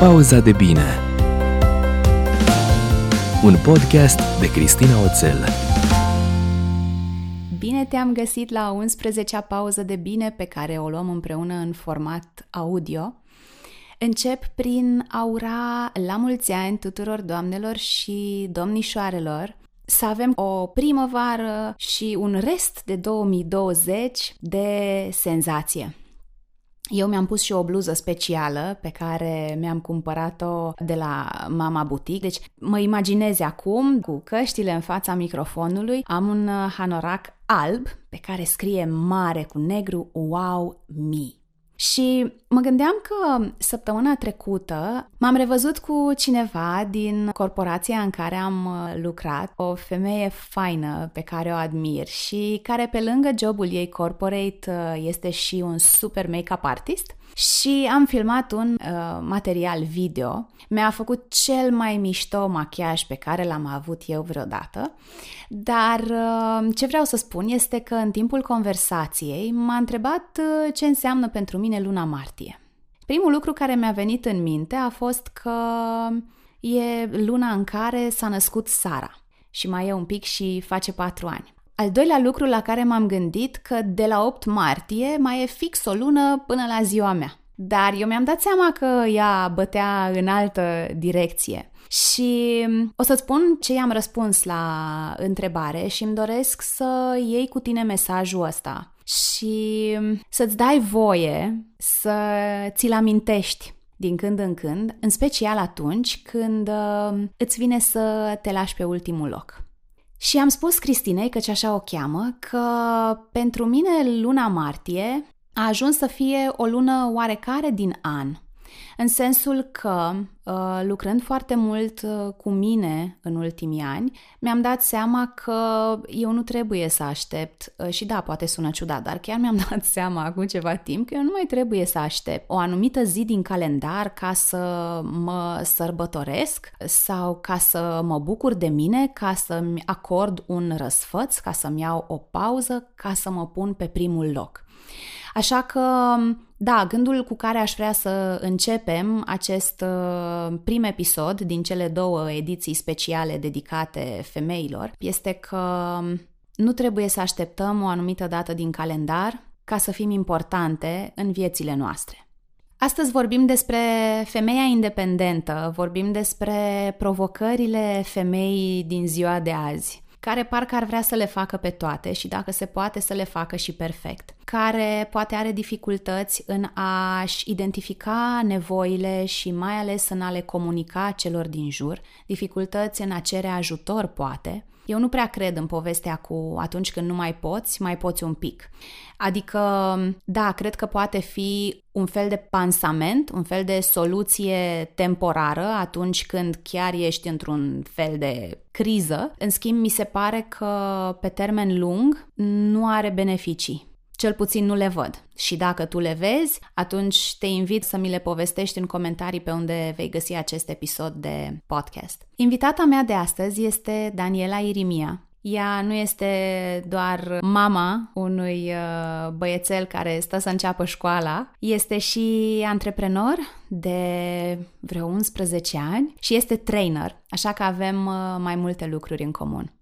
Pauza de bine Un podcast de Cristina Oțel Bine te-am găsit la 11-a pauză de bine pe care o luăm împreună în format audio. Încep prin a ura la mulți ani tuturor doamnelor și domnișoarelor să avem o primăvară și un rest de 2020 de senzație. Eu mi-am pus și o bluză specială pe care mi-am cumpărat-o de la Mama Boutique. Deci mă imaginez acum cu căștile în fața microfonului. Am un hanorac alb pe care scrie mare cu negru Wow Me. Și mă gândeam că săptămâna trecută m-am revăzut cu cineva din corporația în care am uh, lucrat, o femeie faină pe care o admir și care pe lângă jobul ei corporate uh, este și un super make-up artist și am filmat un uh, material video. Mi-a făcut cel mai mișto machiaj pe care l-am avut eu vreodată, dar uh, ce vreau să spun este că în timpul conversației m-a întrebat uh, ce înseamnă pentru mine luna martie. Primul lucru care mi-a venit în minte a fost că e luna în care s-a născut Sara și mai e un pic și face patru ani. Al doilea lucru la care m-am gândit că de la 8 martie mai e fix o lună până la ziua mea. Dar eu mi-am dat seama că ea bătea în altă direcție. Și o să-ți spun ce i-am răspuns la întrebare și îmi doresc să iei cu tine mesajul ăsta și să-ți dai voie să ți-l amintești din când în când, în special atunci când uh, îți vine să te lași pe ultimul loc. Și am spus Cristinei, căci așa o cheamă, că pentru mine luna martie a ajuns să fie o lună oarecare din an, în sensul că, uh, lucrând foarte mult uh, cu mine în ultimii ani, mi-am dat seama că eu nu trebuie să aștept, uh, și da, poate sună ciudat, dar chiar mi-am dat seama acum ceva timp că eu nu mai trebuie să aștept o anumită zi din calendar ca să mă sărbătoresc sau ca să mă bucur de mine, ca să-mi acord un răsfăț, ca să-mi iau o pauză, ca să mă pun pe primul loc. Așa că, da, gândul cu care aș vrea să începem acest uh, prim episod din cele două ediții speciale dedicate femeilor este că nu trebuie să așteptăm o anumită dată din calendar ca să fim importante în viețile noastre. Astăzi vorbim despre femeia independentă, vorbim despre provocările femeii din ziua de azi care parcă ar vrea să le facă pe toate și dacă se poate să le facă și perfect, care poate are dificultăți în a-și identifica nevoile și mai ales în a le comunica celor din jur, dificultăți în a cere ajutor poate, eu nu prea cred în povestea cu atunci când nu mai poți, mai poți un pic. Adică, da, cred că poate fi un fel de pansament, un fel de soluție temporară atunci când chiar ești într-un fel de criză. În schimb, mi se pare că pe termen lung nu are beneficii cel puțin nu le văd. Și dacă tu le vezi, atunci te invit să mi le povestești în comentarii pe unde vei găsi acest episod de podcast. Invitata mea de astăzi este Daniela Irimia. Ea nu este doar mama unui uh, băiețel care stă să înceapă școala, este și antreprenor de vreo 11 ani și este trainer, așa că avem uh, mai multe lucruri în comun.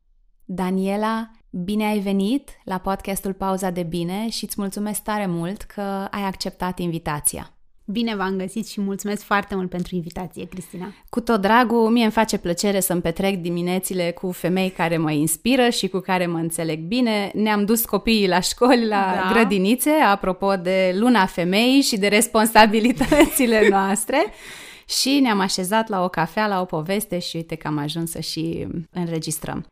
Daniela Bine ai venit la podcastul Pauza de Bine și îți mulțumesc tare mult că ai acceptat invitația. Bine v-am găsit și mulțumesc foarte mult pentru invitație, Cristina. Cu tot dragul, mie îmi face plăcere să-mi petrec diminețile cu femei care mă inspiră și cu care mă înțeleg bine. Ne-am dus copiii la școli, la da. grădinițe, apropo de luna femeii și de responsabilitățile noastre. și ne-am așezat la o cafea, la o poveste și uite că am ajuns să și înregistrăm.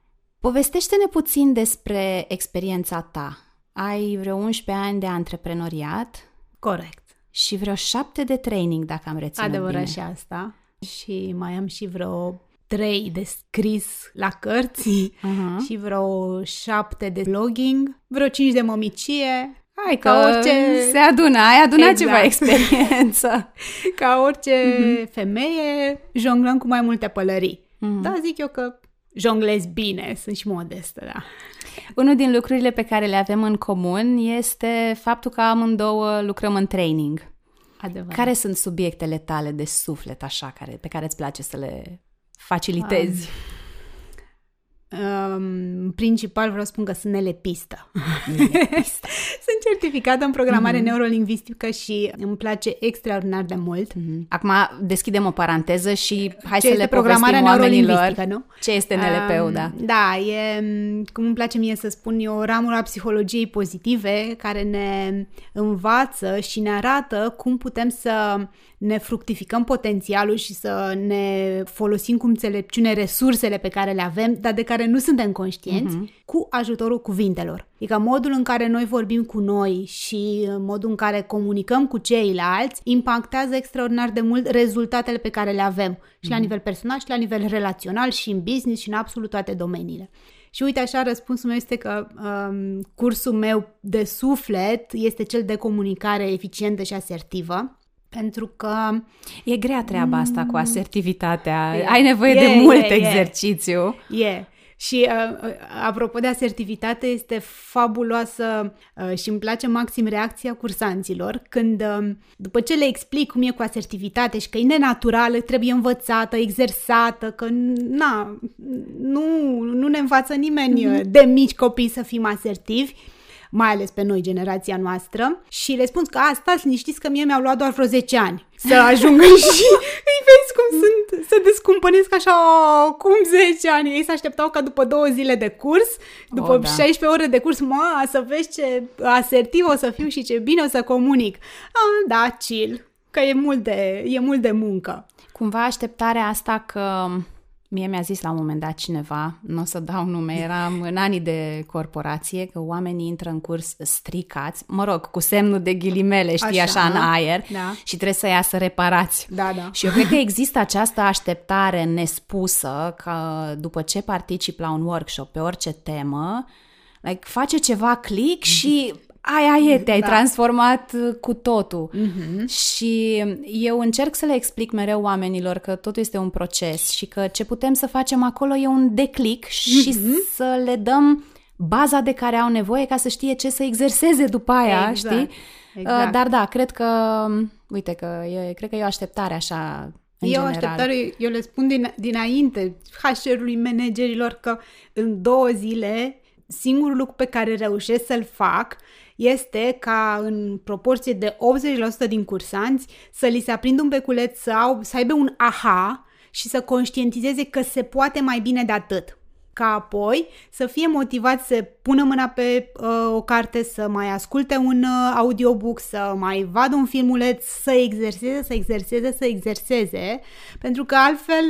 Povestește-ne puțin despre experiența ta. Ai vreo 11 ani de antreprenoriat. Corect. Și vreo 7 de training, dacă am reținut Adevărat bine. și asta. Și mai am și vreo 3 de scris la cărți uh-huh. și vreo 7 de blogging, vreo 5 de mămicie, Hai că ca orice... se adună, ai adunat exact. ceva experiență. ca orice uh-huh. femeie, jonglăm cu mai multe pălării. Uh-huh. Da, zic eu că jonglez bine, sunt și modestă, da. Unul din lucrurile pe care le avem în comun este faptul că amândouă lucrăm în training. Adevărat. Care sunt subiectele tale de suflet, așa, care, pe care îți place să le facilitezi? Um Um, principal vreau să spun că sunt nelepistă. nelepistă. sunt certificată în programare mm-hmm. neurolingvistică și îmi place extraordinar de mult. Mm-hmm. Acum deschidem o paranteză și hai ce să le programarea oamenilor nu? ce este NLP-ul, um, da. Da, e, cum îmi place mie să spun, e o ramură a psihologiei pozitive care ne învață și ne arată cum putem să ne fructificăm potențialul și să ne folosim cu înțelepciune resursele pe care le avem, dar de care nu suntem conștienți, uh-huh. cu ajutorul cuvintelor. Adică modul în care noi vorbim cu noi și modul în care comunicăm cu ceilalți impactează extraordinar de mult rezultatele pe care le avem și uh-huh. la mhm. nivel personal și la nivel relațional și în business și în absolut toate domeniile. Și uite așa, răspunsul meu este că um, cursul meu de suflet este cel de comunicare eficientă și asertivă pentru că... E grea treaba asta cu mm. asertivitatea. E, Ai nevoie e, de mult e, exercițiu. E. Și uh, uh, apropo de asertivitate, este fabuloasă uh, și îmi place maxim reacția cursanților când, uh, după ce le explic cum e cu asertivitate și că e nenaturală, trebuie învățată, exersată, că na, nu, nu ne învață nimeni mm-hmm. de mici copii să fim asertivi, mai ales pe noi, generația noastră, și le spun că asta, liniștiți că mie mi-au luat doar vreo 10 ani să ajungă și îi vezi cum sunt, să descumpănesc așa cum 10 ani. Ei se așteptau ca după două zile de curs, după oh, da. 16 ore de curs, ma, să vezi ce asertiv o să fiu și ce bine o să comunic. Ah, da, chill, că e mult de, e mult de muncă. Cumva așteptarea asta că Mie mi-a zis la un moment dat cineva, nu o să dau nume, eram în anii de corporație, că oamenii intră în curs stricați, mă rog, cu semnul de ghilimele, știi, așa, așa în aer, da. și trebuie să iasă reparați. Da, da. Și eu cred că există această așteptare nespusă că după ce particip la un workshop pe orice temă, like, face ceva click și aia e, te-ai da. transformat uh, cu totul. Mm-hmm. Și eu încerc să le explic mereu oamenilor că totul este un proces și că ce putem să facem acolo e un declic și mm-hmm. să le dăm baza de care au nevoie ca să știe ce să exerseze după aia, exact. știi? Uh, exact. Dar da, cred că, uite că e, cred că e o așteptare așa în e o așteptare, eu le spun din, dinainte HR-ului, managerilor, că în două zile singurul lucru pe care reușesc să-l fac este ca în proporție de 80% din cursanți să li se aprindă un beculeț, să, au, să aibă un aha și să conștientizeze că se poate mai bine de atât ca apoi să fie motivat să pună mâna pe uh, o carte, să mai asculte un uh, audiobook, să mai vadă un filmuleț, să exerseze, să exerseze, să exerseze, pentru că altfel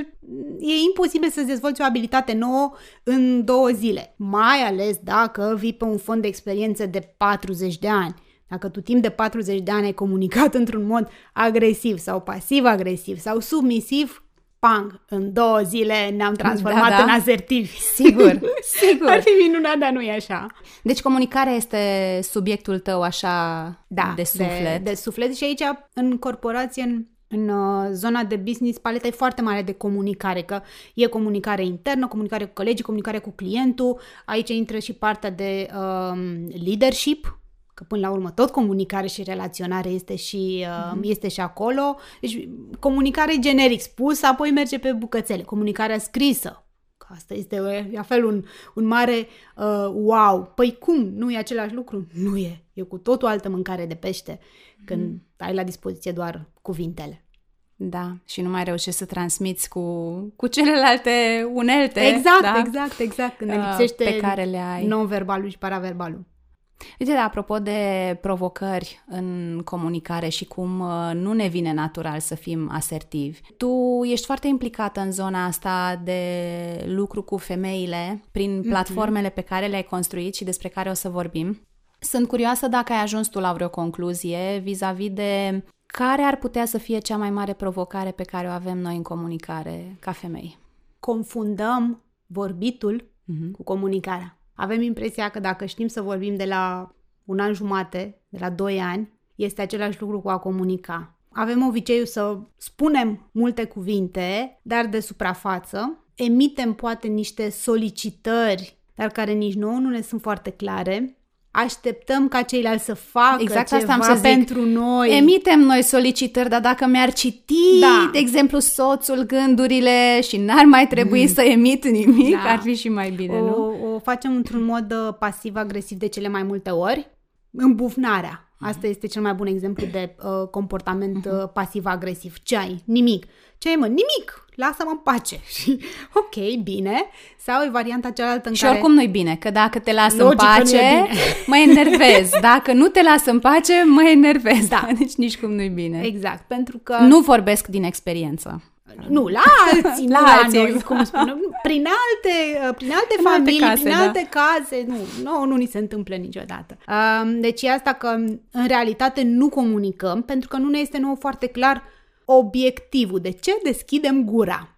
e imposibil să dezvolți o abilitate nouă în două zile, mai ales dacă vii pe un fond de experiență de 40 de ani. Dacă tu timp de 40 de ani ai comunicat într-un mod agresiv sau pasiv-agresiv sau submisiv, pang, în două zile ne-am da, transformat da, da. în asertivi. Sigur, sigur. Ar fi minunat, dar nu e așa. Deci comunicarea este subiectul tău așa da, de suflet. De, de suflet și aici în corporație, în în uh, zona de business, paleta e foarte mare de comunicare, că e comunicare internă, comunicare cu colegii, comunicare cu clientul, aici intră și partea de um, leadership, că până la urmă tot comunicare și relaționare este și, uh, mm-hmm. este și acolo. Deci comunicare generic spus, apoi merge pe bucățele. Comunicarea scrisă, că asta este la fel un, un mare uh, wow. Păi cum? Nu e același lucru? Nu e. E cu totul altă mâncare de pește când mm-hmm. ai la dispoziție doar cuvintele. Da, și nu mai reușești să transmiți cu, cu celelalte unelte. Exact, da? exact, exact. Când ne uh, lipsește pe care le ai. non-verbalul și paraverbalul. Uite, da, apropo de provocări în comunicare și cum uh, nu ne vine natural să fim asertivi, tu ești foarte implicată în zona asta de lucru cu femeile prin mm-hmm. platformele pe care le-ai construit și despre care o să vorbim. Sunt curioasă dacă ai ajuns tu la vreo concluzie vis-a-vis de care ar putea să fie cea mai mare provocare pe care o avem noi în comunicare ca femei. Confundăm vorbitul mm-hmm. cu comunicarea. Avem impresia că dacă știm să vorbim de la un an jumate, de la doi ani, este același lucru cu a comunica. Avem obiceiul să spunem multe cuvinte, dar de suprafață, emitem poate niște solicitări, dar care nici nouă nu ne sunt foarte clare, așteptăm ca ceilalți să facă Exact ceva asta am să zic. pentru noi. Emitem noi solicitări, dar dacă mi-ar citi, Da. de exemplu, soțul gândurile și n-ar mai trebui să emit nimic, Da. ar fi și mai bine, nu? O, o facem într-un mod uh, pasiv-agresiv de cele mai multe ori. Îmbufnarea. Asta este cel mai bun exemplu de uh, comportament uh, pasiv-agresiv. Ce ai? Nimic. Ce ai, mă? Nimic! Lasă-mă în pace. Și, ok, bine. Sau e varianta cealaltă în Și care... oricum nu-i bine, că dacă te las Logic că în nu pace, e bine. mă enervez. Dacă nu te las în pace, mă enervez. Da. Deci nici cum nu-i bine. Exact, pentru că... Nu vorbesc din experiență. Nu, la alții, La nu la alții, noi, exact. cum spunem. Prin alte, uh, prin alte În alte familii, case, prin da. alte case, nu, nu, nu ni se întâmplă niciodată. Um, Deci e asta că în realitate nu comunicăm pentru că nu ne este nouă foarte clar obiectivul. De ce deschidem gura?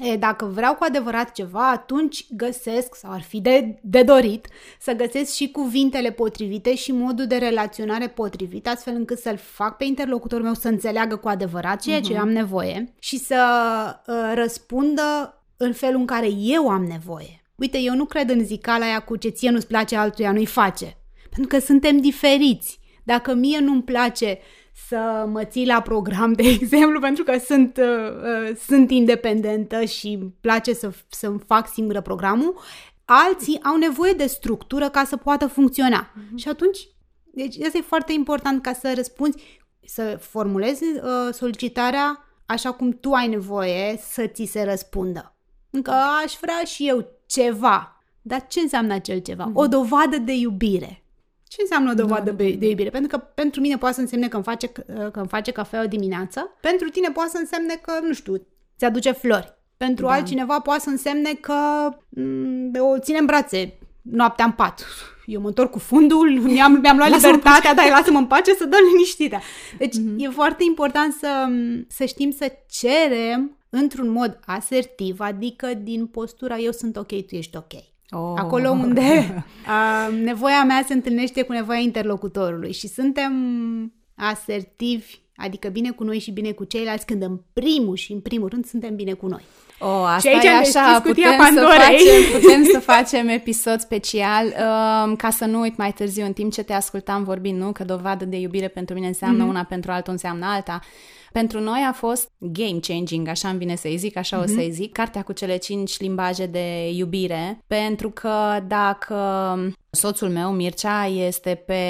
E, dacă vreau cu adevărat ceva, atunci găsesc, sau ar fi de, de dorit, să găsesc și cuvintele potrivite și modul de relaționare potrivit, astfel încât să-l fac pe interlocutorul meu să înțeleagă cu adevărat ceea ce eu am nevoie și să uh, răspundă în felul în care eu am nevoie. Uite, eu nu cred în zicala aia cu ce ție nu-ți place, altuia nu-i face. Pentru că suntem diferiți. Dacă mie nu-mi place să mă ții la program, de exemplu, pentru că sunt, uh, uh, sunt independentă și îmi place să, să-mi fac singură programul, alții au nevoie de structură ca să poată funcționa. Mm-hmm. Și atunci, deci asta e foarte important ca să răspunzi, să formulezi uh, solicitarea așa cum tu ai nevoie să ți se răspundă. Încă aș vrea și eu ceva. Dar ce înseamnă acel ceva? O dovadă de iubire. Ce înseamnă o dovadă de, de iubire? Pentru că pentru mine poate să însemne că îmi face, că îmi face cafea o dimineață, pentru tine poate să însemne că, nu știu, ți aduce flori. Pentru Da. altcineva poate să însemne că m- o ține în brațe noaptea în pat. Eu mă întorc cu fundul, mi-am, mi-am luat Lasă-mă în libertatea, dar lasă-mă în pace să dăm liniștită. Deci e foarte important să, să știm să cerem într-un mod asertiv, adică din postura eu sunt ok, tu ești ok. Oh. Acolo unde uh, nevoia mea se întâlnește cu nevoia interlocutorului și suntem asertivi, adică bine cu noi și bine cu ceilalți, când în primul și în primul rând suntem bine cu noi. Oh, asta aici e am așa, deschis cutia putem să, Pandorei. facem, putem să facem episod special um, ca să nu uit mai târziu în timp ce te ascultam vorbind, nu? Că dovadă de iubire pentru mine înseamnă mm-hmm. una, pentru altul înseamnă alta. Pentru noi a fost game changing, așa îmi vine să-i zic, așa mm-hmm. o să-i zic, cartea cu cele cinci limbaje de iubire, pentru că dacă soțul meu, Mircea, este pe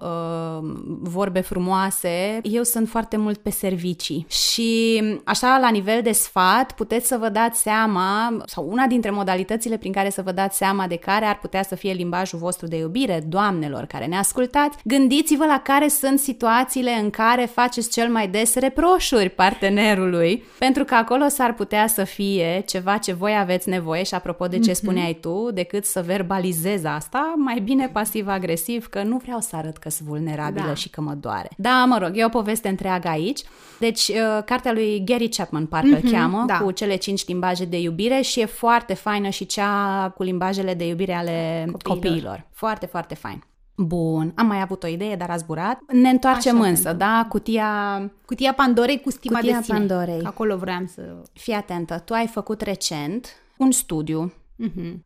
uh, vorbe frumoase, eu sunt foarte mult pe servicii și așa la nivel de sfat puteți să vă dați seama, sau una dintre modalitățile prin care să vă dați seama de care ar putea să fie limbajul vostru de iubire, doamnelor care ne ascultați, gândiți-vă la care sunt situațiile în care faceți cel mai des reproșuri partenerului, pentru că acolo s-ar putea să fie ceva ce voi aveți nevoie și apropo de ce spuneai tu, decât să verbalizez asta, mai bine pasiv-agresiv, că nu vreau să arăt că sunt vulnerabilă Da. și că mă doare. Da, mă rog, e o poveste întreagă aici. Deci, uh, cartea lui Gary Chapman, parcă îl cheamă, da. cu cele cinci limbaje de iubire și e foarte faină și cea cu limbajele de iubire ale Copiilor. copiilor. Foarte, foarte fain. Bun, am mai avut o idee, dar a zburat. Ne întoarcem Așa însă, da? Cutia... Cutia Pandorei cu stima Cutia de sine. Pandorei. Acolo vreau să... Fii atentă, tu ai făcut recent un studiu Mhm.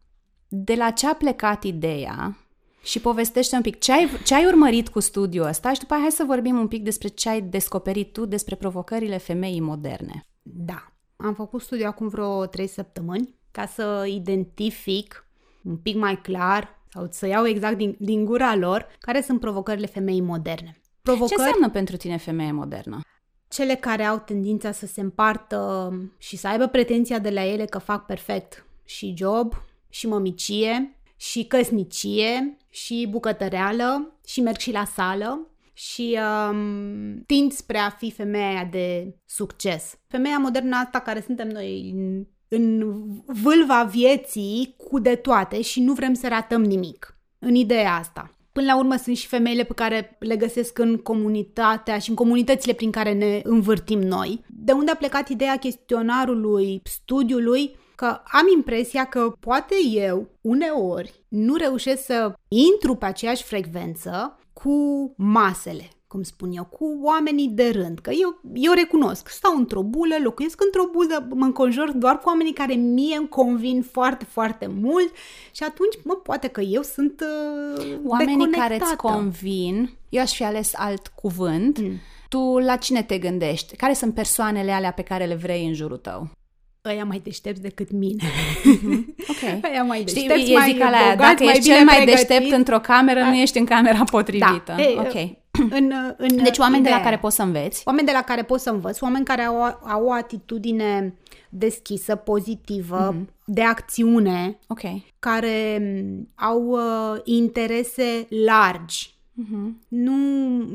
de la ce a plecat ideea și povestește un pic ce ai, ce ai urmărit cu studiul ăsta și după aia hai să vorbim un pic despre ce ai descoperit tu despre provocările femeii moderne. Da. Am făcut studiu acum vreo trei săptămâni ca să identific un pic mai clar sau să iau exact din, din gura lor care sunt provocările femeii moderne. Ce Provocări înseamnă pentru tine femeie modernă? cele care au tendința să se împartă și să aibă pretenția de la ele că fac perfect și job, și mămicie, și căsnicie, și bucătăreală, și merg și la sală și um, tind spre a fi femeia de succes. Femeia modernă asta care suntem noi în, în vâlva vieții cu de toate și nu vrem să ratăm nimic. În ideea asta. Până la urmă sunt și femeile pe care le găsesc în comunitatea și în comunitățile prin care ne învârtim noi. De unde a plecat ideea chestionarului, studiului, că am impresia că poate eu, uneori, nu reușesc să intru pe aceeași frecvență cu masele, cum spun eu, cu oamenii de rând. Că eu, eu recunosc, stau într-o bulă, locuiesc într-o bulă, mă înconjur doar cu oamenii care mie îmi convin foarte, foarte mult și atunci, mă, poate că eu sunt uh, Oamenii care deconectată. îți convin, eu aș fi ales alt cuvânt, mm. tu la cine te gândești? Care sunt persoanele alea pe care le vrei în jurul tău? Ăia mai deștepți decât mine. Ok. Ăia mai Știi, deștepți, e mai zic alea, bogați, dacă mai ești bine cel mai pregătiți. deștept într-o cameră, nu ești în camera potrivită. Da. Ei, ok. În, în Deci oameni de la ideea. care poți să înveți. Oameni de la care pot să învăț, oameni care au, au o atitudine deschisă, pozitivă, Mhm. de acțiune, Ok. care m, au uh, interese largi. Mhm. Nu,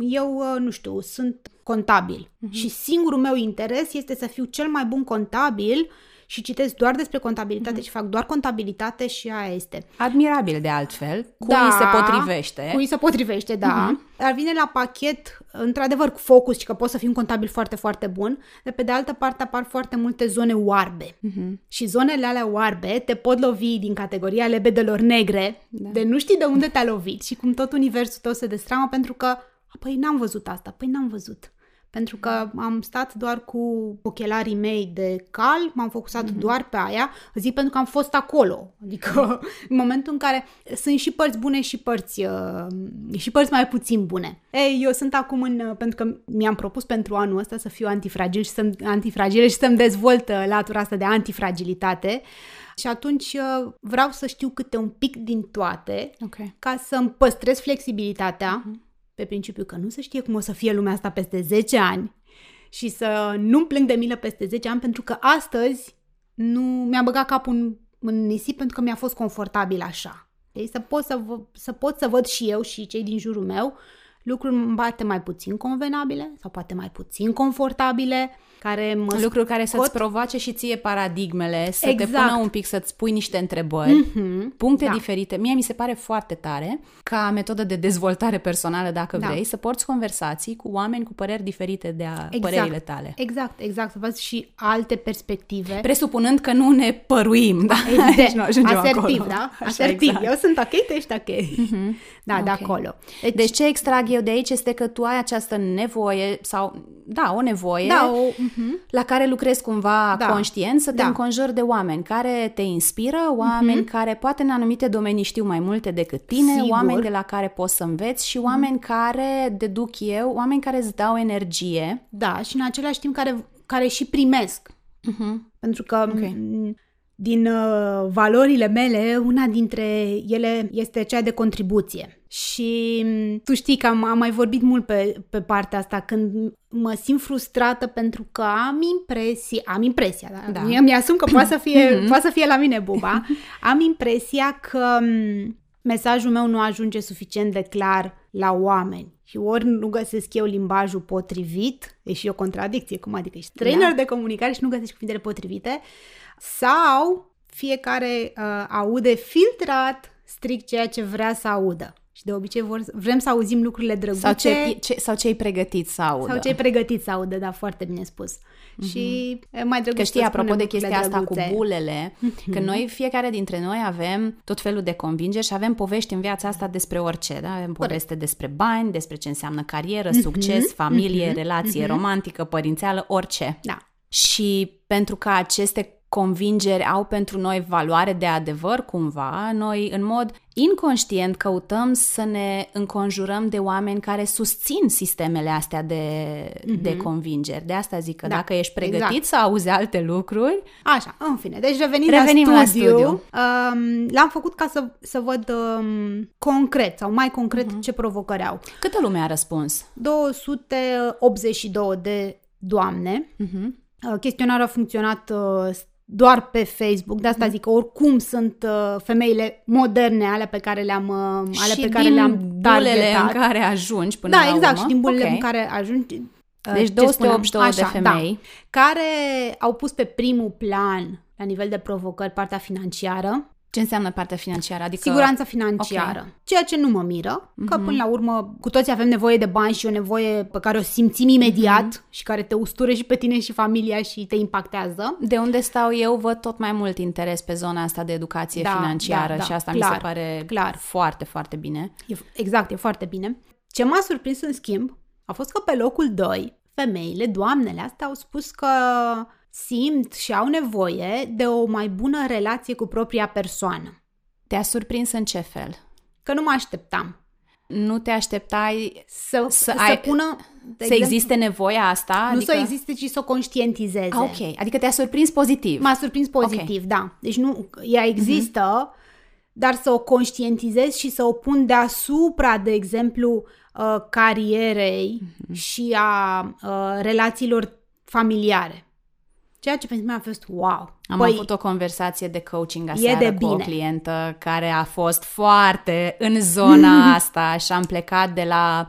eu, uh, nu știu, sunt contabil Mhm. și singurul meu interes este să fiu cel mai bun contabil și citesc doar despre contabilitate Mhm. și fac doar contabilitate și aia este. Admirabil de altfel. Cui Da, se potrivește. Cui se potrivește, da. Mhm. Uh-huh. Dar vine la pachet, într-adevăr, cu focus și că poți să fii un contabil foarte, foarte bun, de pe de altă parte apar foarte multe zone oarbe. Mhm. Uh-huh. Și zonele alea oarbe te pot lovi din categoria lebedelor negre, da. de nu știi de unde te-a lovit și cum tot universul tău se destramă pentru că, păi n-am văzut asta, păi n-am văzut. Pentru că am stat doar cu ochelarii mei de cal, m-am focusat mm-hmm. doar pe aia, zic pentru că am fost acolo. Adică în momentul în care sunt și părți bune și părți, uh, și părți mai puțin bune. Ei, eu sunt acum în, uh, pentru că mi-am propus pentru anul ăsta să fiu antifragil și să antifragile și să-mi dezvolt uh, latura asta de antifragilitate. Și atunci uh, vreau să știu câte un pic din toate Ok. ca să-mi păstrez flexibilitatea uh-huh. Pe principiu că nu se știe cum o să fie lumea asta peste 10 ani și să nu-mi plâng de milă peste 10 ani pentru că astăzi nu mi-a băgat capul în, în nisip pentru că mi-a fost confortabil așa. Deci să pot să, vă, să pot să văd și eu și cei din jurul meu lucruri poate mai puțin convenabile sau poate mai puțin confortabile, care mă Lucruri care să-ți scot- provoace și ție paradigmele, să Exact. te pună un pic, să-ți pui niște întrebări, Mhm, puncte da. diferite. Mie mi se pare foarte tare, ca metodă de dezvoltare personală, dacă Da. vrei, să porți conversații cu oameni cu păreri diferite de a părerile tale. Exact, exact, să văd și alte perspective. Presupunând că nu ne păruim, da? Evident, Deci nu ajungem asertiv, acolo. da? Așa, Asertiv. exact. Eu sunt ok, tu ești ok. Da, de Ok. acolo. Deci, deci ce extrag eu de aici este că tu ai această nevoie sau, da, o nevoie da, o, uh-huh. la care lucrezi cumva Da. conștient, să te Da. înconjuri de oameni care te inspiră, oameni care poate în anumite domenii știu mai multe decât tine, Sigur. oameni de la care poți să înveți și oameni care, deduc eu, oameni care îți dau energie. da, și în același timp care, care și primesc. Uh-huh. Pentru că Ok. m, din uh, valorile mele, una dintre ele este cea de contribuție. Și m, tu știi că am, am mai vorbit mult pe, pe partea asta, când mă simt frustrată pentru că am impresia, am impresia, da? Da. da. mi-asum că poate să fie, poate să fie la mine buba, am impresia că m, mesajul meu nu ajunge suficient de clar la oameni. Și ori nu găsesc eu limbajul potrivit, e și o contradicție, cum adică ești trainer Da. de comunicare și nu găsești cuvintele potrivite, sau fiecare uh, aude filtrat strict ceea ce vrea să audă. Și de obicei vor, vrem să auzim lucrurile drăguțe Sau ce, ce, sau ce ai pregătit să audă. sau ce ai pregătit să audă, da, foarte bine spus. Mm-hmm. Și e mai drăguț Că știi, să apropo spunem de chestia lucrurile asta cu drăguțe. bulele, că noi, fiecare dintre noi avem tot felul de convingeri și avem povești în viața asta despre orice, da? Avem poveste despre bani, despre ce înseamnă carieră, succes, familie, relație romantică, părințeală, orice. Da. Și pentru că aceste convingeri au pentru noi valoare de adevăr cumva, noi în mod inconștient căutăm să ne înconjurăm de oameni care susțin sistemele astea de, mm-hmm. de convingeri. De asta zic că Da, dacă ești pregătit exact. să auzi alte lucruri, Așa, în fine. Deci revenind Revenim la la studiu, studiu. Um, l-am făcut ca să, să văd um, concret sau mai concret Mhm. uh-huh. ce provocări au. câtă lume a răspuns? 282 de doamne. Mhm. Uh, Chestionarul a funcționat uh, doar pe Facebook, de asta zic că oricum sunt uh, femeile moderne, ale pe care le-am, uh, ale și pe care din le-am bulele targetat. în care ajungi până da, la exact, urmă. și din bulele Ok. în care ajungi. uh, Deci ce 282 spuneam? de femei. Da, care au pus pe primul plan, la nivel de provocări, partea financiară, Ce înseamnă partea financiară? Adică Siguranța financiară. Okay. Ceea ce nu mă miră, că Mhm. până la urmă cu toții avem nevoie de bani și o nevoie pe care o simțim imediat Mhm. și care te ustură și pe tine și familia și te impactează. De unde stau eu, văd tot mai mult interes pe zona asta de educație Da, financiară da, da, și asta clar, mi se pare clar. foarte, foarte bine. E, exact, e foarte bine. Ce m-a surprins în schimb a fost că pe locul 2, femeile, doamnele astea au spus că simt și au nevoie de o mai bună relație cu propria persoană. Te-a surprins în ce fel? Că nu mă așteptam. Nu te așteptai Să, Să să, ai- să pună... de să existe nevoia asta? Nu să existe, ci să o conștientizeze. Ah, ok, adică te-a surprins pozitiv. M-a surprins pozitiv, da. Deci nu, ea există, dar să o conștientizez și să o pun deasupra, de exemplu, uh, carierei și a uh, relațiilor familiare. Ceea ce pentru mine a fost wow. Am Păi, avut o conversație de coaching aseară de cu o bine. clientă care a fost foarte în zona asta și am plecat de la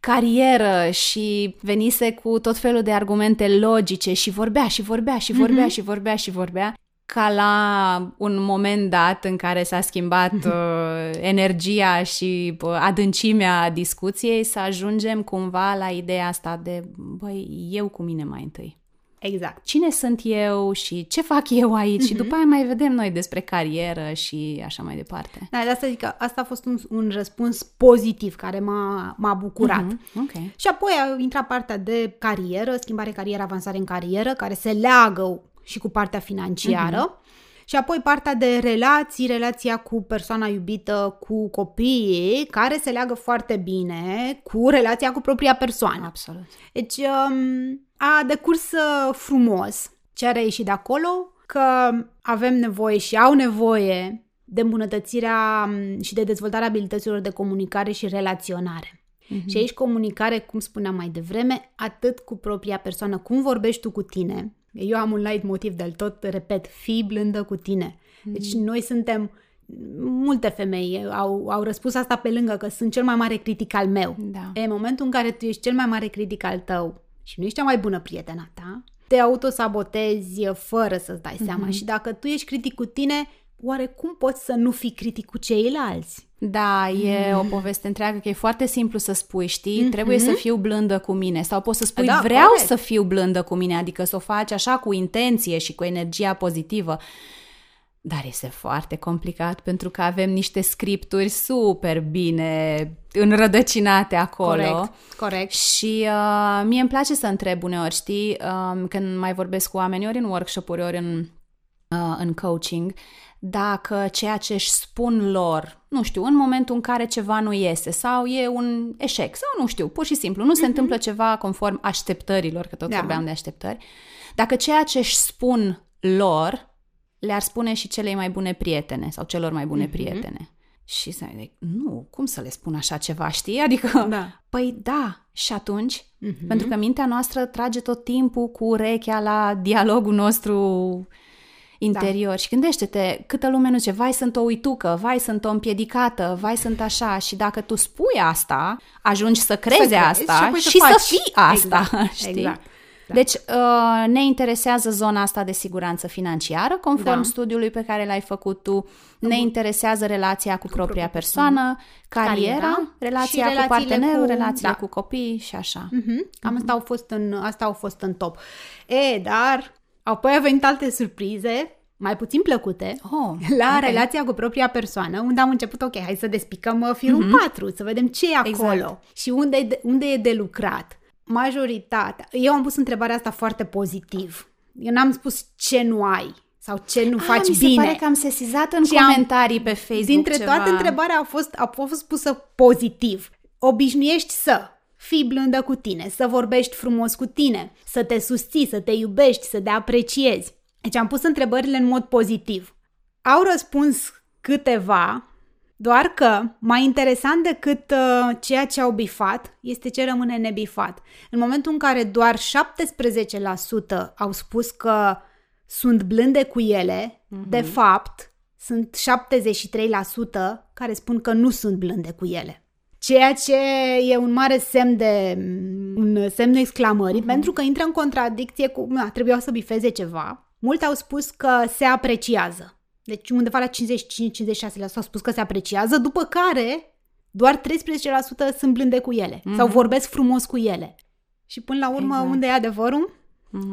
carieră și venise cu tot felul de argumente logice și vorbea și vorbea și vorbea și vorbea și vorbea ca la un moment dat în care s-a schimbat uh, energia și uh, adâncimea discuției să ajungem cumva la ideea asta de, băi, eu cu mine mai întâi Exact. cine sunt eu și ce fac eu aici și după aia mai vedem noi despre carieră și așa mai departe. Da, de asta zic că asta a fost un, un răspuns pozitiv care m-a, m-a bucurat. Mhm, Ok. Și apoi a intrat partea de carieră, schimbare carieră, avansare în carieră, care se leagă și cu partea financiară. Și apoi partea de relații, relația cu persoana iubită, cu copiii, care se leagă foarte bine cu relația cu propria persoană. Absolut. Deci um, a decurs uh, frumos. Ce a reieșit de acolo? Că avem nevoie și au nevoie de îmbunătățirea um, și de dezvoltarea abilităților de comunicare și relaționare. Și aici comunicare, cum spuneam mai devreme, atât cu propria persoană, cum vorbești tu cu tine. Eu am un light motiv de-al tot, repet, fii blândă cu tine. Deci noi suntem, multe femei au, au răspuns asta pe lângă că sunt cel mai mare critic al meu. Da. E în momentul în care tu ești cel mai mare critic al tău și nu ești cea mai bună prietena ta, te autosabotezi fără să-ți dai seama. Și dacă tu ești critic cu tine, oare cum poți să nu fii critic cu ceilalți? Da, e o poveste întreagă că e foarte simplu să spui, știi, trebuie să fiu blândă cu mine sau poți să spui Da, vreau corect. să fiu blândă cu mine, adică să o faci așa cu intenție și cu energia pozitivă. Dar este foarte complicat pentru că avem niște scripturi super bine înrădăcinate acolo. Corect, corect. Și uh, mie îmi place să întreb uneori, știi, um, când mai vorbesc cu oameni, ori în workshop-uri, ori în, uh, în coaching, dacă ceea ce își spun lor, nu știu, în momentul în care ceva nu iese sau e un eșec sau nu știu, pur și simplu, nu se întâmplă ceva conform așteptărilor, că tot Da. vorbeam de așteptări, dacă ceea ce își spun lor le-ar spune și celei mai bune prietene sau celor mai bune prietene. Și să zic, nu, cum să le spun așa ceva, știi? Adică, Da. păi da, și atunci, pentru că mintea noastră trage tot timpul cu urechea la dialogul nostru interior și gândește-te câtă lume nu zice, vai sunt o uitucă, vai sunt o împiedicată, vai sunt așa și dacă tu spui asta, ajungi să crezi, crezi asta și apoi să și să faci. fii asta, Exact, știi? exact. Da. Deci uh, ne interesează zona asta de siguranță financiară, conform Da. studiului pe care l-ai făcut tu. Ne interesează relația cu, propria propria persoană, cariera, Cariera relația și cu relațiile partenerul, cu- relațiile da. cu copii și așa. Mhm. Cam asta au, fost în, asta au fost în top. E, dar apoi au venit alte surprize, mai puțin plăcute, Oh, la ok. relația cu propria persoană, unde am început, ok, hai să despicăm uh, firul 4, să vedem ce e acolo Exact. și unde e, de, unde e de lucrat. Majoritatea, eu am pus întrebarea asta foarte pozitiv. Eu n-am spus ce nu ai sau ce nu Ah, faci mi se bine. pare că am sesizat în Și am- comentarii pe Facebook Dintre ceva. toate întrebarea a fost, a fost pusă pozitiv. Obișnuiești să fii blândă cu tine, să vorbești frumos cu tine, să te susții, să te iubești, să te apreciezi. Deci am pus întrebările în mod pozitiv. Au răspuns câteva, doar că mai interesant decât uh, ceea ce au bifat este ce rămâne nebifat. În momentul în care doar 17% au spus că sunt blânde cu ele, de fapt sunt 73% care spun că nu sunt blânde cu ele. Ceea ce e un mare semn de un semn de exclamării, pentru că intră în contradicție cu, na, trebuia să bifeze ceva. Mulți au spus că se apreciază. Deci undeva la 55-56% au spus că se apreciază, după care doar 13% sunt blânde cu ele sau vorbesc frumos cu ele. Și până la urmă, Exact. unde e adevărul?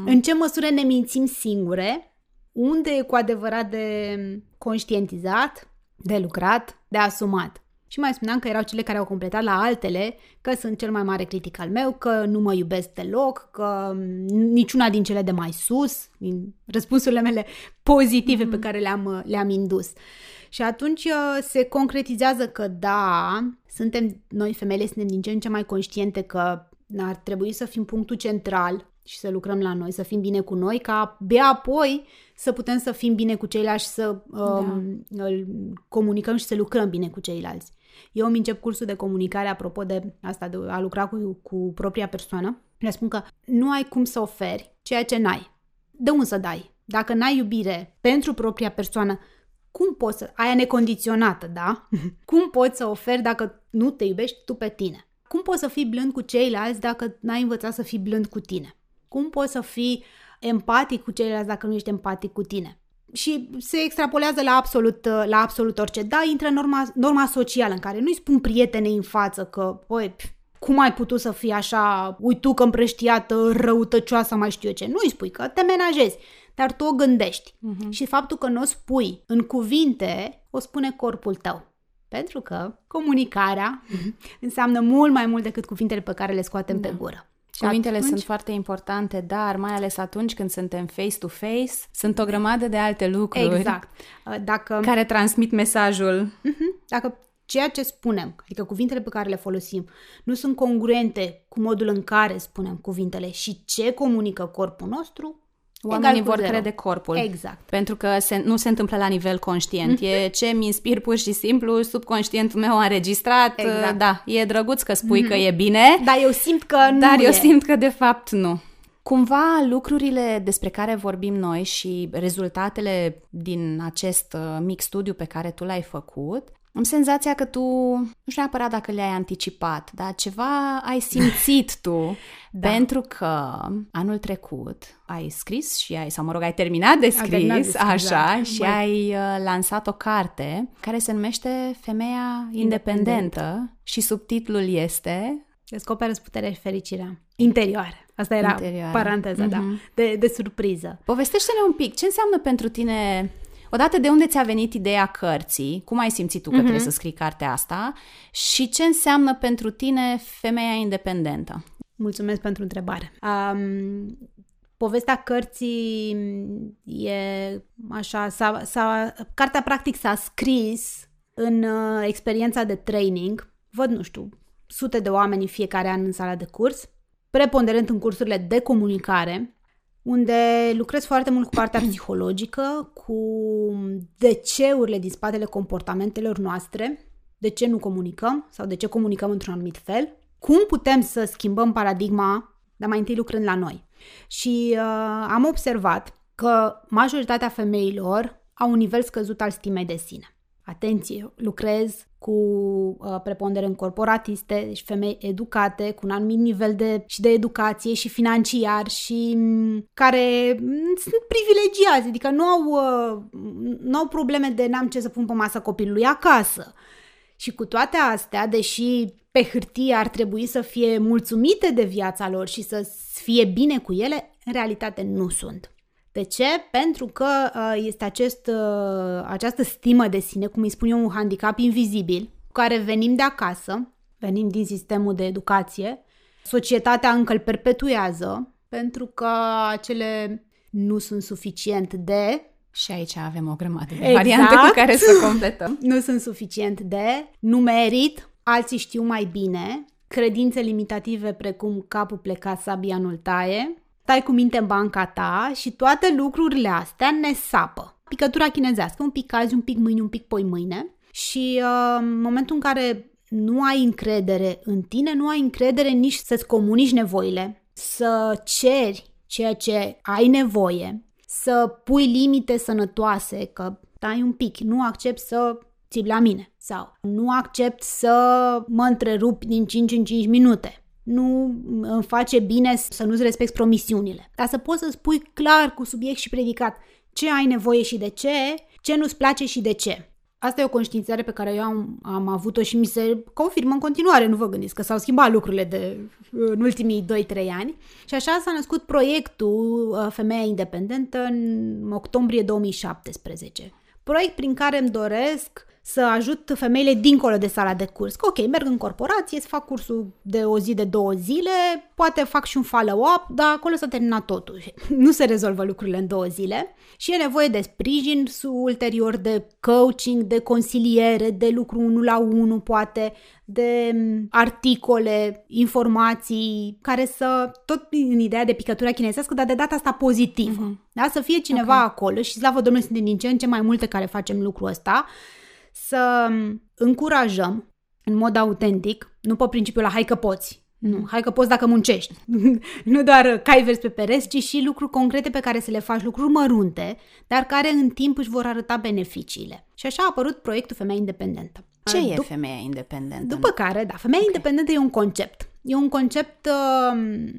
În ce măsură ne mințim singure? Unde e cu adevărat de conștientizat, de lucrat, de asumat? Și mai spuneam că erau cele care au completat la altele, că sunt cel mai mare critic al meu, că nu mă iubesc deloc, că niciuna din cele de mai sus, din răspunsurile mele pozitive mm-hmm. pe care le-am, le-am indus. Și atunci uh, se concretizează că da, suntem, noi femeile suntem din ce în ce mai conștiente că ar trebui să fim punctul central și să lucrăm la noi, să fim bine cu noi, ca abia apoi să putem să fim bine cu ceilalți și să um, da. comunicăm și să lucrăm bine cu ceilalți. Eu îmi încep cursul de comunicare apropo de asta, de a lucra cu, cu propria persoană. Le spun că nu ai cum să oferi ceea ce n-ai. De unde să dai? Dacă n-ai iubire pentru propria persoană, cum poți să... Aia necondiționată, da? cum poți să oferi dacă nu te iubești tu pe tine? Cum poți să fii blând cu ceilalți dacă n-ai învățat să fii blând cu tine? Cum poți să fii empatic cu ceilalți dacă nu ești empatic cu tine? Și se extrapolează la absolut, la absolut orice. Da, intră norma, norma socială în care nu-i spun prietenei în față că, băi, cum ai putut să fii așa, ui tu că împrăștiată, răutăcioasă, mai știu eu ce. Nu-i spui că te menajezi, dar tu o gândești. Uh-huh. Și faptul că nu o spui în cuvinte, o spune corpul tău. Pentru că comunicarea uh-huh. înseamnă mult mai mult decât cuvintele pe care le scoatem da. pe gură. Și Cuvintele atunci... sunt foarte importante, dar mai ales atunci când suntem face-to-face, sunt o grămadă de alte lucruri exact. Uh, dacă... care transmit mesajul. Uh-huh. Dacă ceea ce spunem, adică cuvintele pe care le folosim, nu sunt congruente cu modul în care spunem cuvintele și ce comunică corpul nostru, Oamenii vor zero. crede corpul. Exact. Pentru că se, nu se întâmplă la nivel conștient. E ce mi inspir pur și simplu, subconștientul meu a înregistrat. Exact. Da, e drăguț că spui mm-hmm. că e bine. Dar eu simt că nu Dar e. eu simt că de fapt nu. Cumva lucrurile despre care vorbim noi și rezultatele din acest uh, mic studiu pe care tu l-ai făcut am senzația că tu, nu știu neapărat dacă le-ai anticipat, dar ceva ai simțit tu, da. pentru că anul trecut ai scris și ai, sau mă rog, ai terminat de scris, terminat de scris așa, da. și Băi. ai uh, lansat o carte care se numește Femeia Independentă Independent. și subtitlul este... Descoperă puterea și fericirea interioară. Asta era Interioară. paranteza, mm-hmm. da, mhm. de, de surpriză. Povestește-ne un pic, ce înseamnă pentru tine Odată de unde ți-a venit ideea cărții? Cum ai simțit tu că uh-huh. trebuie să scrii cartea asta? Și ce înseamnă pentru tine femeia independentă? Mulțumesc pentru întrebare. Um, povestea cărții e așa, s-a, s-a, cartea practic s-a scris în uh, experiența de training. Văd, nu știu, sute de oameni în fiecare an în sala de curs, preponderent în cursurile de comunicare, unde lucrez foarte mult cu partea psihologică, cu de ce-urile din spatele comportamentelor noastre, de ce nu comunicăm sau de ce comunicăm într-un anumit fel, cum putem să schimbăm paradigma, dar mai întâi lucrând la noi. Și uh, am observat că majoritatea femeilor au un nivel scăzut al stimei de sine. Atenție, lucrez cu uh, preponderent corporatiste, deci femei educate, cu un anumit nivel de, și de educație și financiar și um, care um, sunt privilegiați, adică nu au, uh, nu au probleme de n-am ce să pun pe masă copilului acasă. Și cu toate astea, deși pe hârtie ar trebui să fie mulțumite de viața lor și să fie bine cu ele, în realitate nu sunt. De ce? Pentru că uh, este acest, uh, această stimă de sine, cum îi spun eu, un handicap invizibil, cu care venim de acasă, venim din sistemul de educație, societatea încă îl perpetuează, pentru că acele nu sunt suficient de... Și aici avem o grămadă de exact. variante cu care să completăm. nu sunt suficient de, nu merit, alții știu mai bine, credințe limitative precum capul plecat, sabia nu taie, stai cu minte în banca ta și toate lucrurile astea ne sapă. Picătura chinezească, un pic azi, un pic mâine, un pic poi mâine. Și uh, în momentul în care nu ai încredere în tine, nu ai încredere nici să-ți comunici nevoile, să ceri ceea ce ai nevoie, să pui limite sănătoase, că stai un pic, nu accept să ții la mine. Sau nu accept să mă întrerup din 5 în 5 minute nu îmi face bine să nu-ți respecti promisiunile. Dar să poți să spui clar cu subiect și predicat ce ai nevoie și de ce, ce nu-ți place și de ce. Asta e o conștiințare pe care eu am, am avut-o și mi se confirmă în continuare, nu vă gândiți că s-au schimbat lucrurile de, în ultimii 2-3 ani. Și așa s-a născut proiectul uh, Femeia Independentă în octombrie 2017. Proiect prin care îmi doresc să ajut femeile dincolo de sala de curs. Că, ok, merg în corporație, să fac cursul de o zi, de două zile, poate fac și un follow-up, dar acolo s-a terminat totul. Nu se rezolvă lucrurile în două zile și e nevoie de sprijin ulterior, de coaching, de consiliere, de lucru unul la unul, poate, de articole, informații, care să, tot în ideea de picătura chinezească, dar de data asta pozitivă. Uh-huh. Da? Să fie cineva okay. acolo și slavă Domnului suntem din ce în ce mai multe care facem lucrul ăsta, să încurajăm în mod autentic, nu pe principiul la hai că poți, nu, hai că poți dacă muncești. nu doar cai verzi pe pereți, ci și lucruri concrete pe care să le faci, lucruri mărunte, dar care în timp își vor arăta beneficiile. Și așa a apărut proiectul Femeia Independentă. Ce Dup- e femeia independentă? După care, da, femeia okay. independentă e un concept. E un concept uh,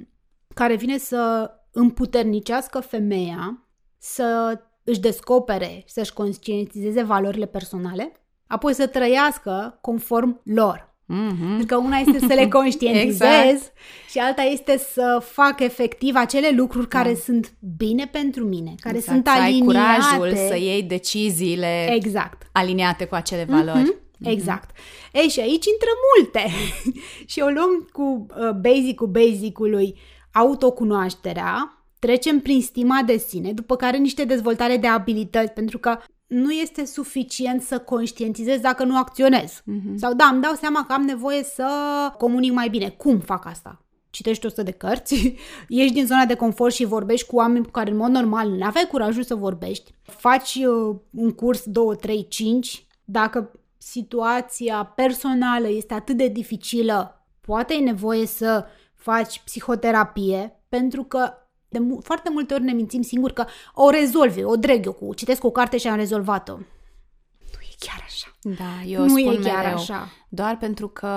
care vine să împuternicească femeia să își descopere, să-și conștientizeze valorile personale, apoi să trăiască conform lor. Mm-hmm. Pentru că una este să le conștientizez exact. și alta este să fac efectiv acele lucruri care da. sunt bine pentru mine, care exact. sunt aliniate. Să ai curajul să iei deciziile exact. aliniate cu acele valori. Mm-hmm. Mm-hmm. Exact. Ei, și aici intră multe. și o luăm cu uh, basic-ul basic-ului autocunoașterea, trecem prin stima de sine, după care niște dezvoltare de abilități, pentru că nu este suficient să conștientizez dacă nu acționez. Mm-hmm. Sau da, îmi dau seama că am nevoie să comunic mai bine. Cum fac asta? Citești 100 de cărți, ieși din zona de confort și vorbești cu oameni cu care în mod normal nu aveai curajul să vorbești. Faci uh, un curs 2, 3, 5. Dacă situația personală este atât de dificilă, poate e nevoie să faci psihoterapie, pentru că de mu- foarte multe ori ne mințim singuri că o rezolvi, o dreg eu cu, citesc o carte și am rezolvat-o. Nu e chiar așa. Da, eu nu spun e chiar mereu, așa. doar pentru că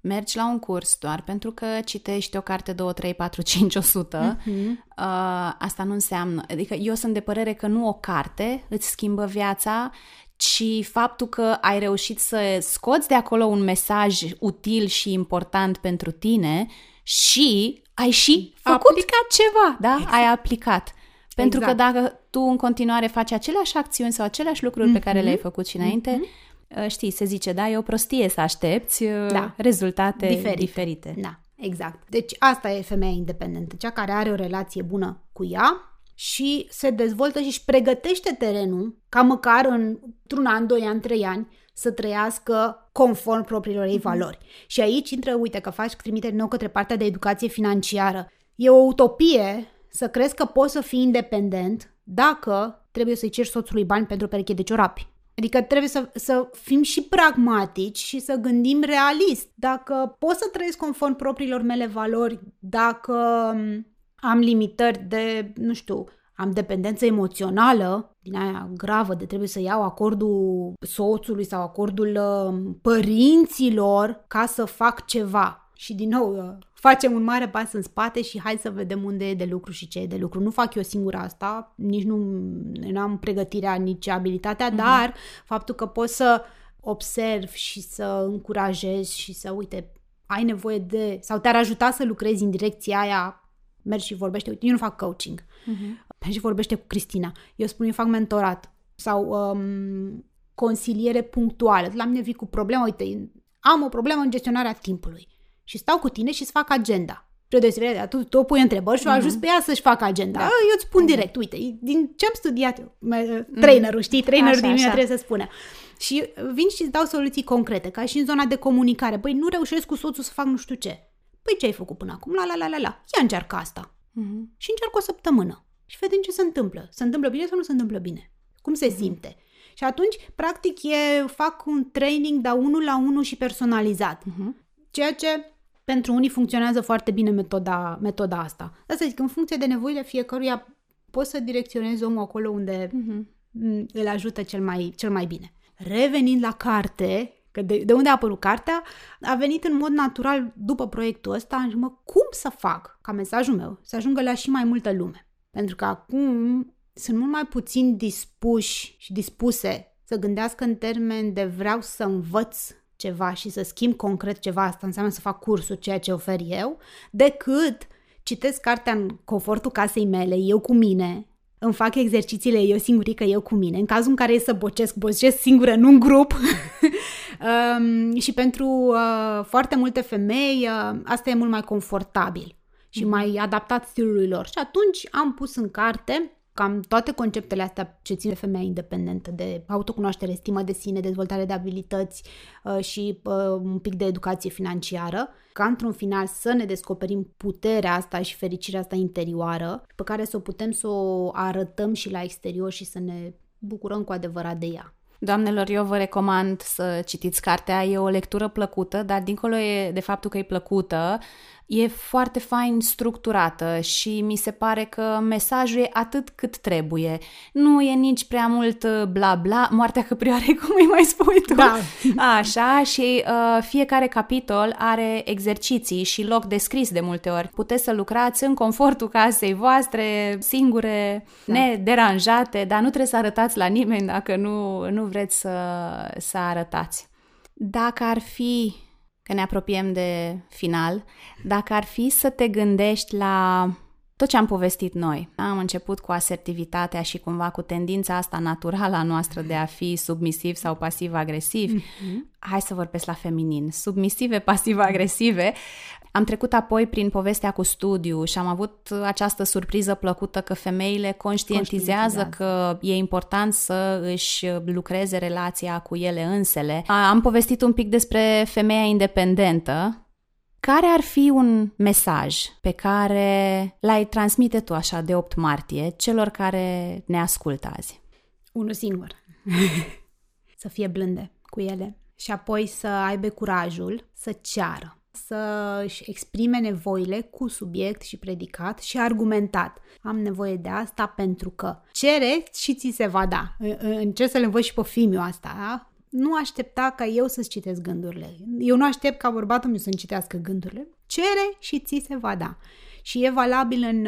mergi la un curs, doar pentru că citești o carte 2, 3, 4, 5, 100, uh-huh. uh, asta nu înseamnă, adică eu sunt de părere că nu o carte îți schimbă viața, ci faptul că ai reușit să scoți de acolo un mesaj util și important pentru tine și ai și făcut aplicat ceva, da? Exact. Ai aplicat. Pentru exact. că dacă tu în continuare faci aceleași acțiuni sau aceleași lucruri mm-hmm. pe care le-ai mhm. făcut și înainte, mm-hmm. știi, se zice, da, e o prostie să aștepți uh, da. rezultate diferite. diferite. Da, exact. Deci asta e femeia independentă, cea care are o relație bună cu ea și se dezvoltă și își pregătește terenul ca măcar în, într-un an, doi ani, trei ani să trăiască conform propriilor ei mhm. valori. Mm-hmm. Și aici intră, uite, că faci trimitere nou către partea de educație financiară. E o utopie să crezi că poți să fii independent dacă trebuie să-i ceri soțului bani pentru o pereche de ciorapi. Adică trebuie să, să fim și pragmatici și să gândim realist. Dacă pot să trăiesc conform propriilor mele valori, dacă am limitări de, nu știu, am dependență emoțională, din aia gravă, de trebuie să iau acordul soțului sau acordul uh, părinților ca să fac ceva. Și din nou, uh, facem un mare pas în spate și hai să vedem unde e de lucru și ce e de lucru. Nu fac eu singur asta, nici nu, nu am pregătirea, nici abilitatea, mm-hmm. dar faptul că pot să observ și să încurajez și să, uite, ai nevoie de, sau te-ar ajuta să lucrezi în direcția aia, mergi și vorbește, uite, eu nu fac coaching. Mm-hmm și vorbește cu Cristina. Eu spun, eu fac mentorat sau um, consiliere punctuală. La mine vii cu problema, uite, am o problemă în gestionarea timpului și stau cu tine și îți fac agenda. Spre deosebire de tu, tu o pui întrebări și o ajuns mm-hmm. pe ea să-și facă agenda. Da. Eu îți spun mm-hmm. direct, uite, din ce am studiat eu, mhm. trainerul, știi, trainerul așa, din mine așa. trebuie să spună. Și vin și îți dau soluții concrete, ca și în zona de comunicare. Păi nu reușesc cu soțul să fac nu știu ce. Păi ce ai făcut până acum? La, la, la, la, la. Ia încearcă asta. Mm-hmm. Și încerc o săptămână și vedem ce se întâmplă. Se întâmplă bine sau nu se întâmplă bine? Cum se mhm. simte? Și atunci, practic, e, fac un training, dar unul la unul și personalizat. Uh-huh. Ceea ce pentru unii funcționează foarte bine metoda, metoda asta. Asta zic, în funcție de nevoile fiecăruia, poți să direcționezi omul acolo unde uh-huh. îl ajută cel mai, cel mai bine. Revenind la carte, că de, de unde a apărut cartea, a venit în mod natural după proiectul ăsta, și mă, cum să fac ca mesajul meu să ajungă la și mai multă lume? Pentru că acum sunt mult mai puțin dispuși și dispuse să gândească în termen de vreau să învăț ceva și să schimb concret ceva, asta înseamnă să fac cursul, ceea ce ofer eu, decât citesc cartea în confortul casei mele, eu cu mine, îmi fac exercițiile eu singurică, eu cu mine. În cazul în care e să bocesc, bocesc singură, nu în grup. um, și pentru uh, foarte multe femei uh, asta e mult mai confortabil și mm. mai adaptat stilului lor. Și atunci am pus în carte cam toate conceptele astea ce țin de femeia independentă, de autocunoaștere, stimă de sine, dezvoltare de abilități uh, și uh, un pic de educație financiară, ca într-un final să ne descoperim puterea asta și fericirea asta interioară, pe care să o putem să o arătăm și la exterior și să ne bucurăm cu adevărat de ea. Doamnelor, eu vă recomand să citiți cartea. E o lectură plăcută, dar dincolo de faptul că e plăcută, e foarte fain structurată și mi se pare că mesajul e atât cât trebuie. Nu e nici prea mult uh, bla bla, moartea căprioare, cum îi mai spui tu. Da. Așa, și uh, fiecare capitol are exerciții și loc de scris de multe ori. Puteți să lucrați în confortul casei voastre, singure, da. nederanjate, dar nu trebuie să arătați la nimeni dacă nu, nu vreți să, să arătați. Dacă ar fi că ne apropiem de final, dacă ar fi să te gândești la tot ce am povestit noi. Am început cu asertivitatea și cumva cu tendința asta naturală a noastră de a fi submisiv sau pasiv-agresiv. Mm-hmm. Hai să vorbesc la feminin. Submisive, pasiv-agresive am trecut apoi prin povestea cu studiu și am avut această surpriză plăcută că femeile conștientizează că e important să își lucreze relația cu ele însele. Am povestit un pic despre femeia independentă. Care ar fi un mesaj pe care l-ai transmite tu așa de 8 martie celor care ne ascultă azi? Unul singur. să fie blânde cu ele și apoi să aibă curajul să ceară să își exprime nevoile cu subiect și predicat și argumentat. Am nevoie de asta pentru că cere și ți se va da. Încerc să le învăț și pe fimiu asta, da? Nu aștepta ca eu să-ți citesc gândurile. Eu nu aștept ca bărbatul meu să-mi citească gândurile. Cere și ți se va da. Și e valabil în,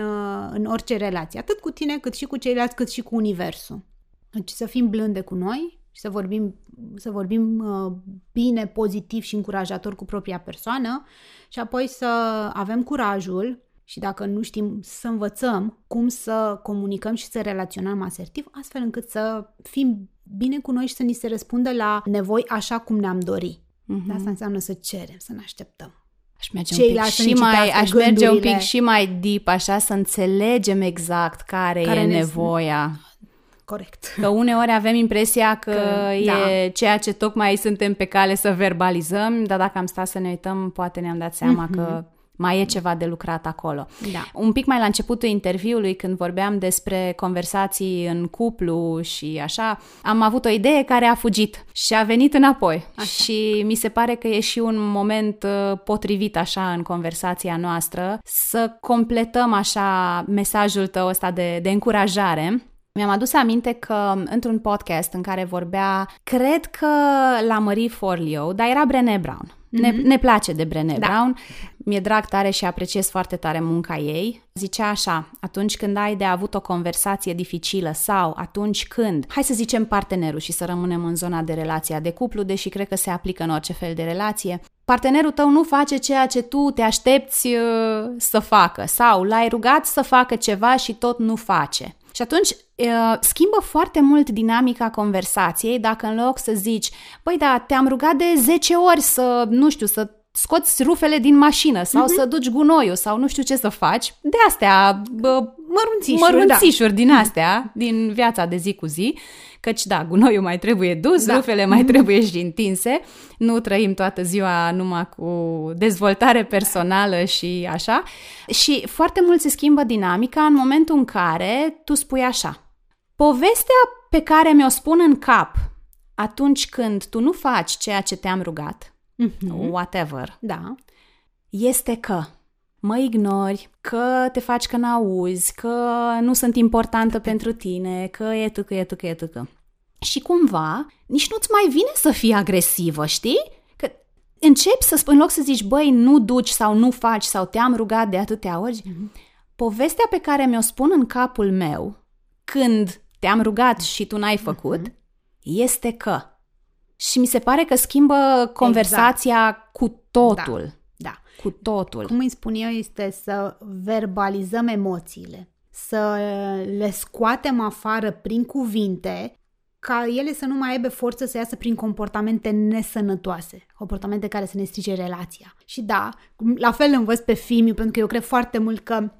în orice relație, atât cu tine, cât și cu ceilalți, cât și cu universul. Deci să fim blânde cu noi, și să vorbim, să vorbim uh, bine, pozitiv și încurajator cu propria persoană și apoi să avem curajul și dacă nu știm să învățăm cum să comunicăm și să relaționăm asertiv, astfel încât să fim bine cu noi și să ni se răspundă la nevoi așa cum ne-am dori. Mm-hmm. Asta înseamnă să cerem, să ne așteptăm. Aș merge, un pic și mai, aș merge un pic și mai deep, așa, să înțelegem exact care, care e nevoia. Corect. Că uneori avem impresia că, că e da. ceea ce tocmai suntem pe cale să verbalizăm, dar dacă am stat să ne uităm, poate ne-am dat seama mm-hmm. că mai e ceva de lucrat acolo. Da. Un pic mai la începutul interviului, când vorbeam despre conversații în cuplu și așa, am avut o idee care a fugit și a venit înapoi. Așa. Și mi se pare că e și un moment uh, potrivit așa în conversația noastră să completăm așa mesajul tău ăsta de, de încurajare mi-am adus aminte că într-un podcast în care vorbea, cred că la Marie Forleo, dar era Brené Brown. Mm-hmm. Ne, mhm. ne place de Brené da. Brown, mi-e drag tare și apreciez foarte tare munca ei. Zicea așa, atunci când ai de avut o conversație dificilă sau atunci când, hai să zicem partenerul și să rămânem în zona de relația de cuplu, deși cred că se aplică în orice fel de relație, partenerul tău nu face ceea ce tu te aștepți uh, să facă sau l-ai rugat să facă ceva și tot nu face. Și atunci uh, schimbă foarte mult dinamica conversației dacă în loc să zici, băi da, te-am rugat de 10 ori să, nu știu, să scoți rufele din mașină sau uh-huh. să duci gunoiul sau nu știu ce să faci, de astea, bă, mărunțișuri, mărunțișuri da. din astea, din viața de zi cu zi, căci da, gunoiul mai trebuie dus, da. rufele mai trebuie și întinse, nu trăim toată ziua numai cu dezvoltare personală și așa. Și foarte mult se schimbă dinamica în momentul în care tu spui așa, povestea pe care mi-o spun în cap atunci când tu nu faci ceea ce te-am rugat, mm-hmm. whatever, da. este că mă ignori, că te faci că n-auzi, că nu sunt importantă pentru tine, că e tâcă, e tâcă, e tâcă. Și cumva, nici nu-ți mai vine să fii agresivă, știi? Că începi să spui, în loc să zici, băi, nu duci sau nu faci sau te-am rugat de atâtea ori, mm-hmm. povestea pe care mi-o spun în capul meu când te-am rugat și tu n-ai făcut, mm-hmm. este că. Și mi se pare că schimbă conversația exact. cu totul. Da. Da. Cu totul. Cum îi spun eu, este să verbalizăm emoțiile. să le scoatem afară prin cuvinte, ca ele să nu mai aibă forță să iasă prin comportamente nesănătoase, comportamente care să ne strice relația. Și da, la fel învăț pe Fimiu, pentru că eu cred foarte mult că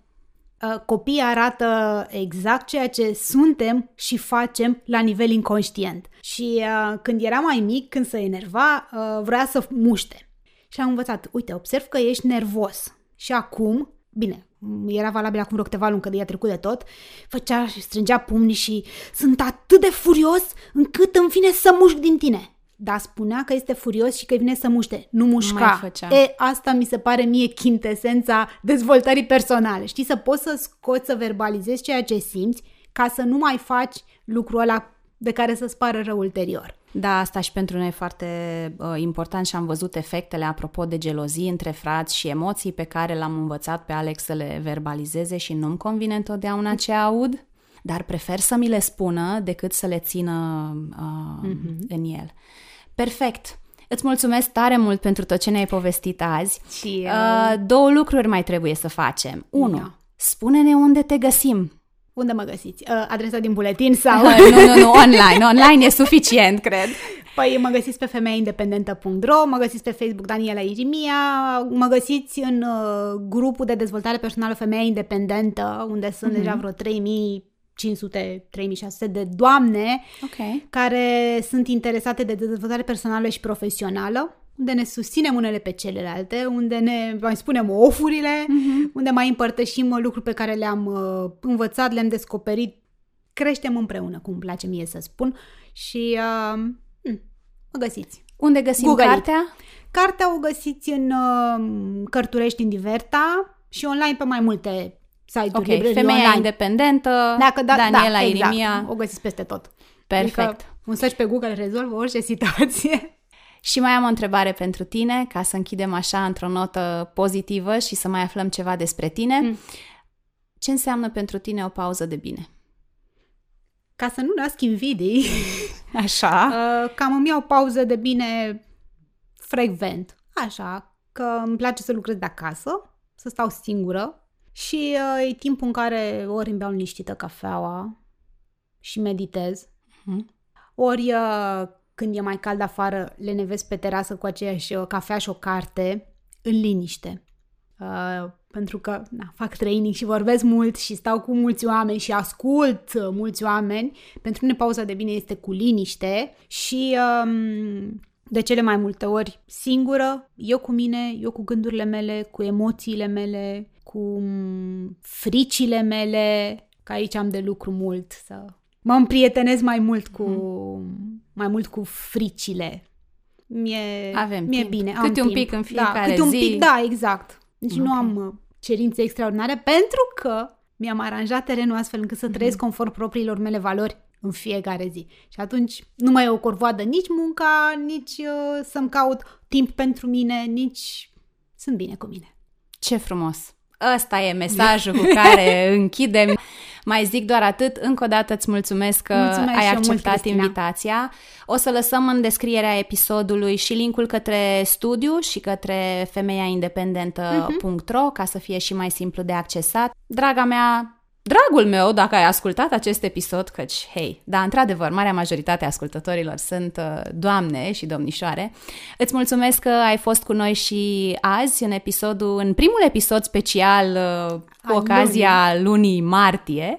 uh, copiii arată exact ceea ce suntem și facem la nivel inconștient. Și uh, când era mai mic, când se enerva, uh, vrea să muște. Și am învățat, uite, observ că ești nervos. Și acum, bine, era valabil acum vreo câteva luni, că de ea trecut de tot, făcea și strângea pumnii și sunt atât de furios încât îmi vine să mușc din tine. Dar spunea că este furios și că vine să muște, nu mușca. E, asta mi se pare mie chintesența dezvoltării personale. Știi, să poți să scoți, să verbalizezi ceea ce simți ca să nu mai faci lucrul ăla de care să-ți pară rău ulterior. Da, asta și pentru noi e foarte uh, important și am văzut efectele apropo de gelozii între frați și emoții pe care l-am învățat pe Alex să le verbalizeze și nu-mi convine întotdeauna ce aud, dar prefer să mi le spună decât să le țină uh, mm-hmm. în el. Perfect! Îți mulțumesc tare mult pentru tot ce ne-ai povestit azi. Și uh, două lucruri mai trebuie să facem. Unu, da. spune-ne unde te găsim. Unde mă găsiți? Uh, adresa din buletin sau... nu, nu, nu, online. Online e suficient, cred. Păi mă găsiți pe femeiaindependentă.ro, mă găsiți pe Facebook Daniela Irimia, mă găsiți în uh, grupul de dezvoltare personală Femeia Independentă, unde sunt mm-hmm. deja vreo 3500, 3600 de doamne okay. care sunt interesate de dezvoltare personală și profesională unde ne susținem unele pe celelalte, unde ne mai spunem ofurile, uh-huh. unde mai împărtășim lucruri pe care le-am uh, învățat, le-am descoperit, creștem împreună, cum îmi place mie să spun și uh, mă găsiți. Unde găsim Google cartea? Cartea o găsiți în uh, Cărturești în Diverta și online pe mai multe site-uri. Ok, Femeia online. independentă, Dacă, da, Daniela da, exact. Irimia. O găsiți peste tot. Perfect. Adică un search pe Google rezolvă orice situație. Și mai am o întrebare pentru tine, ca să închidem așa într-o notă pozitivă și să mai aflăm ceva despre tine. Mm. Ce înseamnă pentru tine o pauză de bine? Ca să nu nasc invidii, așa, uh, cam îmi iau pauză de bine frecvent. Așa, că îmi place să lucrez de acasă, să stau singură și uh, e timpul în care ori îmi beau liniștită cafeaua și meditez, mm. ori uh, când e mai cald afară, le nevesc pe terasă cu aceeași uh, cafea și o carte, în liniște. Uh, pentru că na, fac training și vorbesc mult și stau cu mulți oameni și ascult uh, mulți oameni. Pentru mine pauza de bine este cu liniște și um, de cele mai multe ori singură, eu cu mine, eu cu gândurile mele, cu emoțiile mele, cu mm, fricile mele, că aici am de lucru mult să mă împrietenez mai mult cu mm. mai mult cu fricile. Mie, Avem mie timp. bine, am câte un pic în da, fiecare da, zi. un pic, da, exact. Deci okay. nu am uh, cerințe extraordinare pentru că mi-am aranjat terenul astfel încât să mm-hmm. trăiesc conform propriilor mele valori în fiecare zi. Și atunci nu mai e o corvoadă nici munca, nici uh, să-mi caut timp pentru mine, nici sunt bine cu mine. Ce frumos! Ăsta e mesajul cu care închidem. Mai zic doar atât, încă o dată îți mulțumesc că mulțumesc ai acceptat mult, invitația. O să lăsăm în descrierea episodului și linkul către studiu și către femeiaindependentă.ro uh-huh. ca să fie și mai simplu de accesat. Draga mea, Dragul meu, dacă ai ascultat acest episod, căci, hei, da, într-adevăr, marea majoritate a ascultătorilor sunt uh, doamne și domnișoare, îți mulțumesc că ai fost cu noi și azi în episodul, în primul episod special uh, cu ocazia lunii. lunii martie.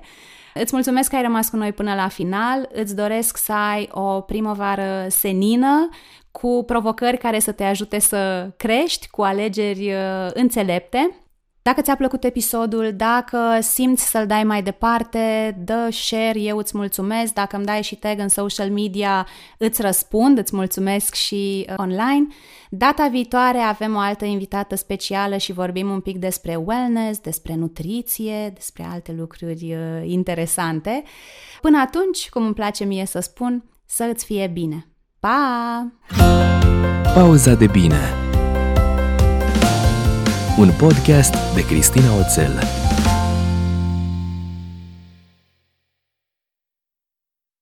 Îți mulțumesc că ai rămas cu noi până la final, îți doresc să ai o primăvară senină, cu provocări care să te ajute să crești, cu alegeri uh, înțelepte dacă ți-a plăcut episodul, dacă simți să-l dai mai departe, dă share, eu îți mulțumesc. Dacă îmi dai și tag în social media, îți răspund, îți mulțumesc și uh, online. Data viitoare avem o altă invitată specială și vorbim un pic despre wellness, despre nutriție, despre alte lucruri uh, interesante. Până atunci, cum îmi place mie să spun, să îți fie bine. Pa! Pauza de bine un podcast de Cristina Oțel.